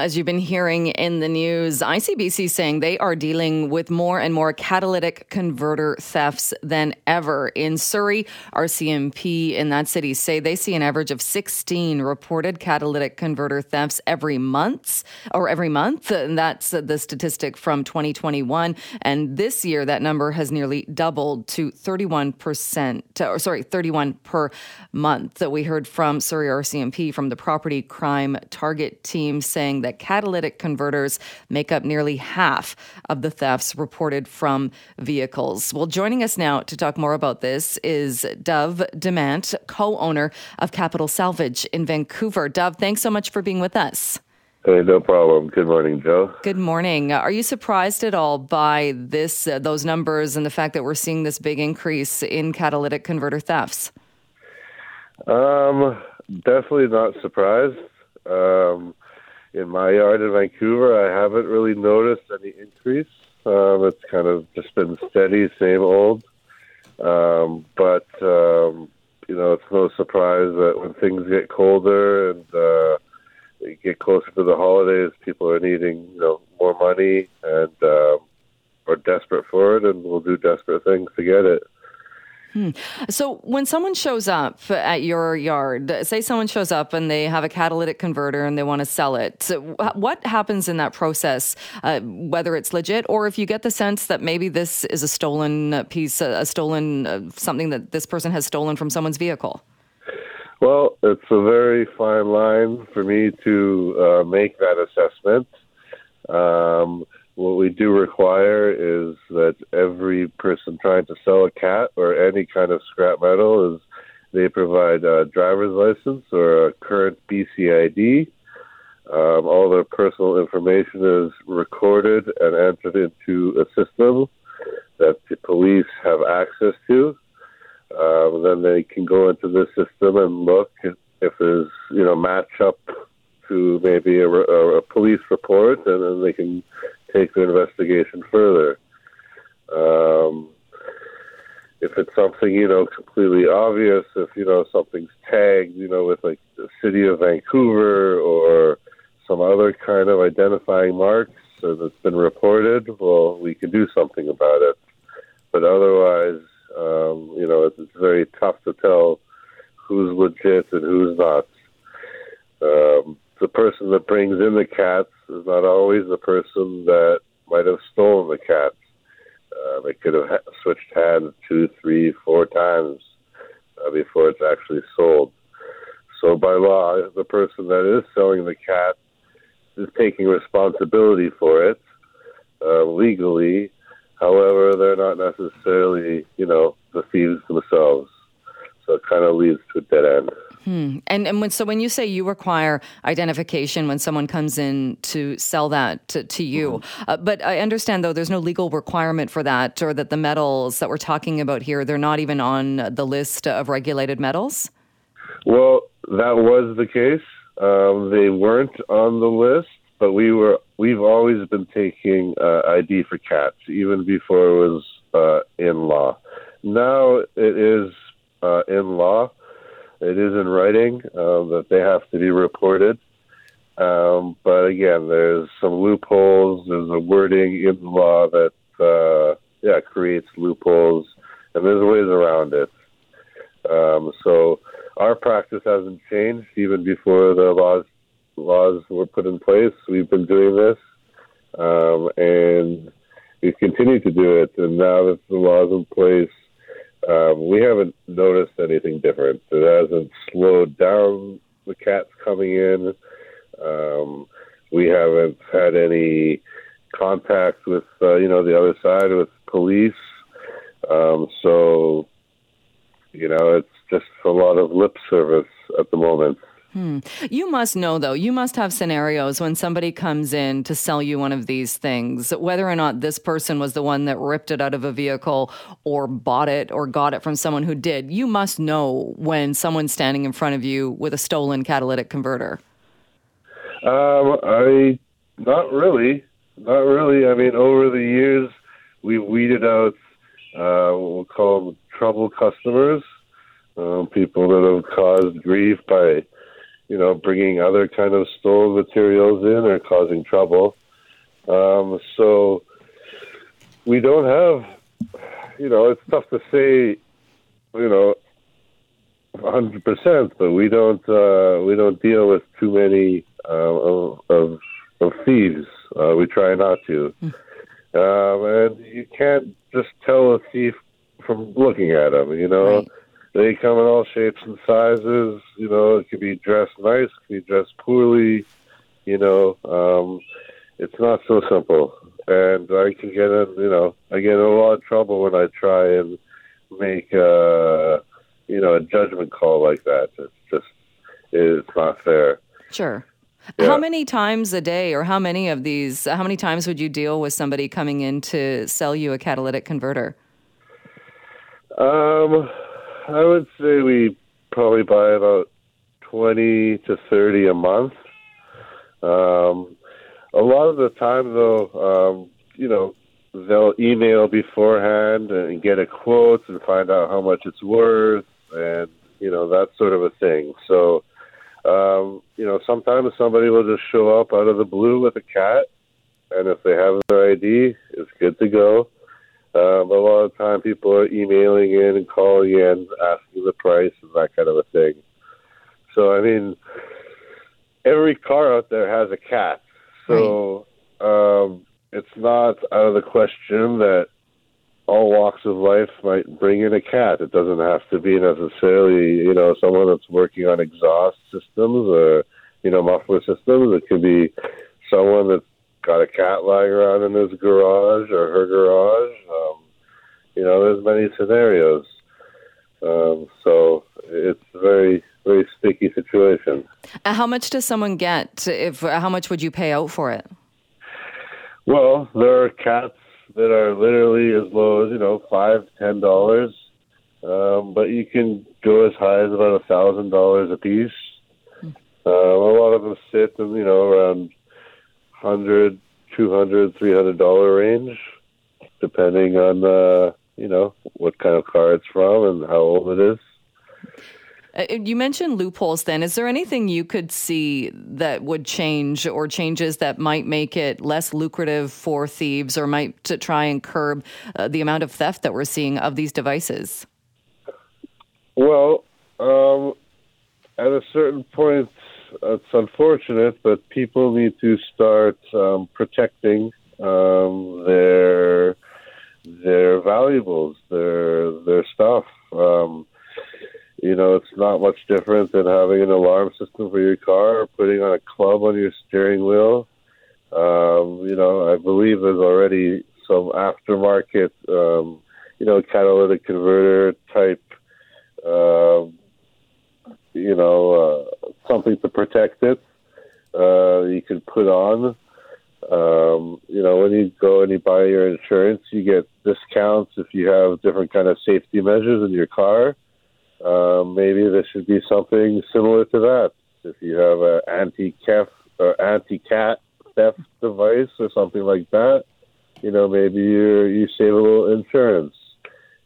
As you've been hearing in the news, ICBC saying they are dealing with more and more catalytic converter thefts than ever. In Surrey, RCMP in that city say they see an average of 16 reported catalytic converter thefts every month or every month. And that's the statistic from 2021. And this year, that number has nearly doubled to 31%, or sorry, 31 per month. That we heard from Surrey RCMP from the property crime target team saying that that catalytic converters make up nearly half of the thefts reported from vehicles. Well, joining us now to talk more about this is Dove Demant, co owner of Capital Salvage in Vancouver. Dove, thanks so much for being with us. Hey, no problem. Good morning, Joe. Good morning. Are you surprised at all by this, uh, those numbers, and the fact that we're seeing this big increase in catalytic converter thefts? Um, definitely not surprised. Um, in my yard in Vancouver, I haven't really noticed any increase. Um, it's kind of just been steady, same old. Um, but um, you know, it's no surprise that when things get colder and uh, get closer to the holidays, people are needing you know more money and uh, are desperate for it, and will do desperate things to get it. Hmm. So when someone shows up at your yard, say someone shows up and they have a catalytic converter and they want to sell it, what happens in that process? Uh, whether it's legit or if you get the sense that maybe this is a stolen piece, a stolen uh, something that this person has stolen from someone's vehicle. Well, it's a very fine line for me to uh, make that assessment. Um, what we do require is that every person trying to sell a cat or any kind of scrap metal is they provide a driver's license or a current BCID. Um, all their personal information is recorded and entered into a system that the police have access to. Um, then they can go into the system and look if, there's you know match up to maybe a, a, a police report, and then they can take the investigation further. Um, if it's something you know completely obvious, if you know something's tagged, you know, with like the city of Vancouver or some other kind of identifying marks that's been reported, well, we can do something about it. But otherwise, um, you know, it's, it's very tough to tell who's legit and who's not. Um, the person that brings in the cats is not always the person that might have stolen the cats. Uh, they could have ha- switched hands two, three, four times uh, before it's actually sold. So by law, the person that is selling the cat is taking responsibility for it uh, legally. However, they're not necessarily, you know, the thieves themselves. So it kind of leads to a dead end. Hmm. And and when, so when you say you require identification when someone comes in to sell that to, to you, mm-hmm. uh, but I understand though there's no legal requirement for that, or that the metals that we're talking about here they're not even on the list of regulated metals. Well, that was the case. Um, they weren't on the list, but we were. We've always been taking uh, ID for cats, even before it was uh, in law. Now it is uh, in law it is in writing um, that they have to be reported. Um, but again, there's some loopholes. There's a wording in the law that uh, yeah creates loopholes, and there's ways around it. Um, so our practice hasn't changed even before the laws laws were put in place. We've been doing this, um, and we continue to do it. And now that the law's in place, um, we haven't noticed anything different. It hasn't slowed down the cats coming in. Um, we haven't had any contact with uh, you know the other side with police. Um, so you know it's just a lot of lip service at the moment. Hmm. You must know, though, you must have scenarios when somebody comes in to sell you one of these things, whether or not this person was the one that ripped it out of a vehicle or bought it or got it from someone who did. You must know when someone's standing in front of you with a stolen catalytic converter. Um, I not really, not really. I mean, over the years, we've weeded out uh, what we'll call trouble customers, um, people that have caused grief by you know, bringing other kind of stolen materials in or causing trouble. Um, so we don't have, you know, it's tough to say, you know, 100%, but we don't uh, we don't deal with too many uh, of, of, of thieves. Uh, we try not to. Mm. Um, and you can't just tell a thief from looking at him. you know. Right. They come in all shapes and sizes. You know, it could be dressed nice, it could be dressed poorly. You know, um, it's not so simple. And I can get in, you know, I get in a lot of trouble when I try and make, uh, you know, a judgment call like that. It's just, it's not fair. Sure. Yeah. How many times a day, or how many of these, how many times would you deal with somebody coming in to sell you a catalytic converter? Um, I would say we probably buy about 20 to 30 a month. Um, a lot of the time, though, um, you know, they'll email beforehand and get a quote and find out how much it's worth and, you know, that sort of a thing. So, um, you know, sometimes somebody will just show up out of the blue with a cat, and if they have their ID, it's good to go. Um, a lot of time people are emailing in and calling in, asking the price and that kind of a thing. So I mean, every car out there has a cat. So right. um, it's not out of the question that all walks of life might bring in a cat. It doesn't have to be necessarily, you know, someone that's working on exhaust systems or, you know, muffler systems. It could be someone that's got a cat lying around in his garage or her garage. Um, you know, there's many scenarios. Um, so it's a very, very sticky situation. Uh, how much does someone get? If how much would you pay out for it? Well, there are cats that are literally as low as you know five, ten dollars, um, but you can go as high as about a thousand dollars a piece. Hmm. Uh, a lot of them sit and you know around hundred, two hundred, three hundred dollar range, depending on uh, you know what kind of car it's from and how old it is. Uh, you mentioned loopholes then. Is there anything you could see that would change or changes that might make it less lucrative for thieves or might to try and curb uh, the amount of theft that we're seeing of these devices? Well, um, at a certain point, it's unfortunate, but people need to start um, protecting um, their their valuables, their their stuff. Um, you know, it's not much different than having an alarm system for your car or putting on a club on your steering wheel. Um, you know, I believe there's already some aftermarket, um, you know, catalytic converter type, uh, you know, uh, something to protect it. Uh, you can put on. Um, you know, when you go and you buy your insurance, you get discounts if you have different kind of safety measures in your car. Um, maybe there should be something similar to that. If you have an anti-cat or anti-cat theft device or something like that, you know, maybe you you save a little insurance.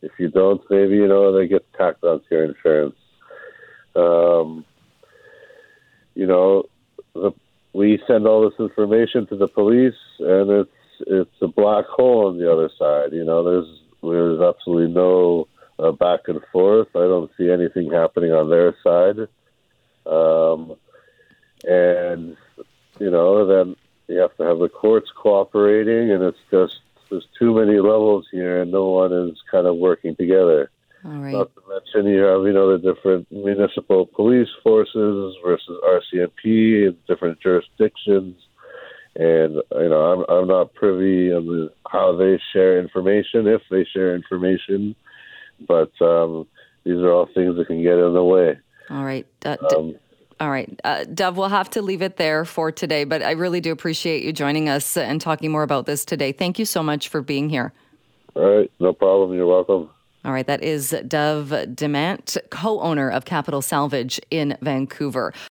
If you don't, maybe you know they get tacked onto your insurance. Um, you know, the, we send all this information to the police, and it's it's a black hole on the other side. You know, there's there's absolutely no uh, back and forth. I don't see anything happening on their side. Um, and, you know, then you have to have the courts cooperating, and it's just, there's too many levels here, and no one is kind of working together. All right. Not to mention you have, you know, the different municipal police forces versus RCMP in different jurisdictions. And you know, I'm I'm not privy of how they share information, if they share information but um, these are all things that can get in the way. All right. Uh, um, all right. Uh, Dov, we'll have to leave it there for today, but I really do appreciate you joining us and talking more about this today. Thank you so much for being here. All right. No problem. You're welcome. All right. That is Dove Demant, co owner of Capital Salvage in Vancouver.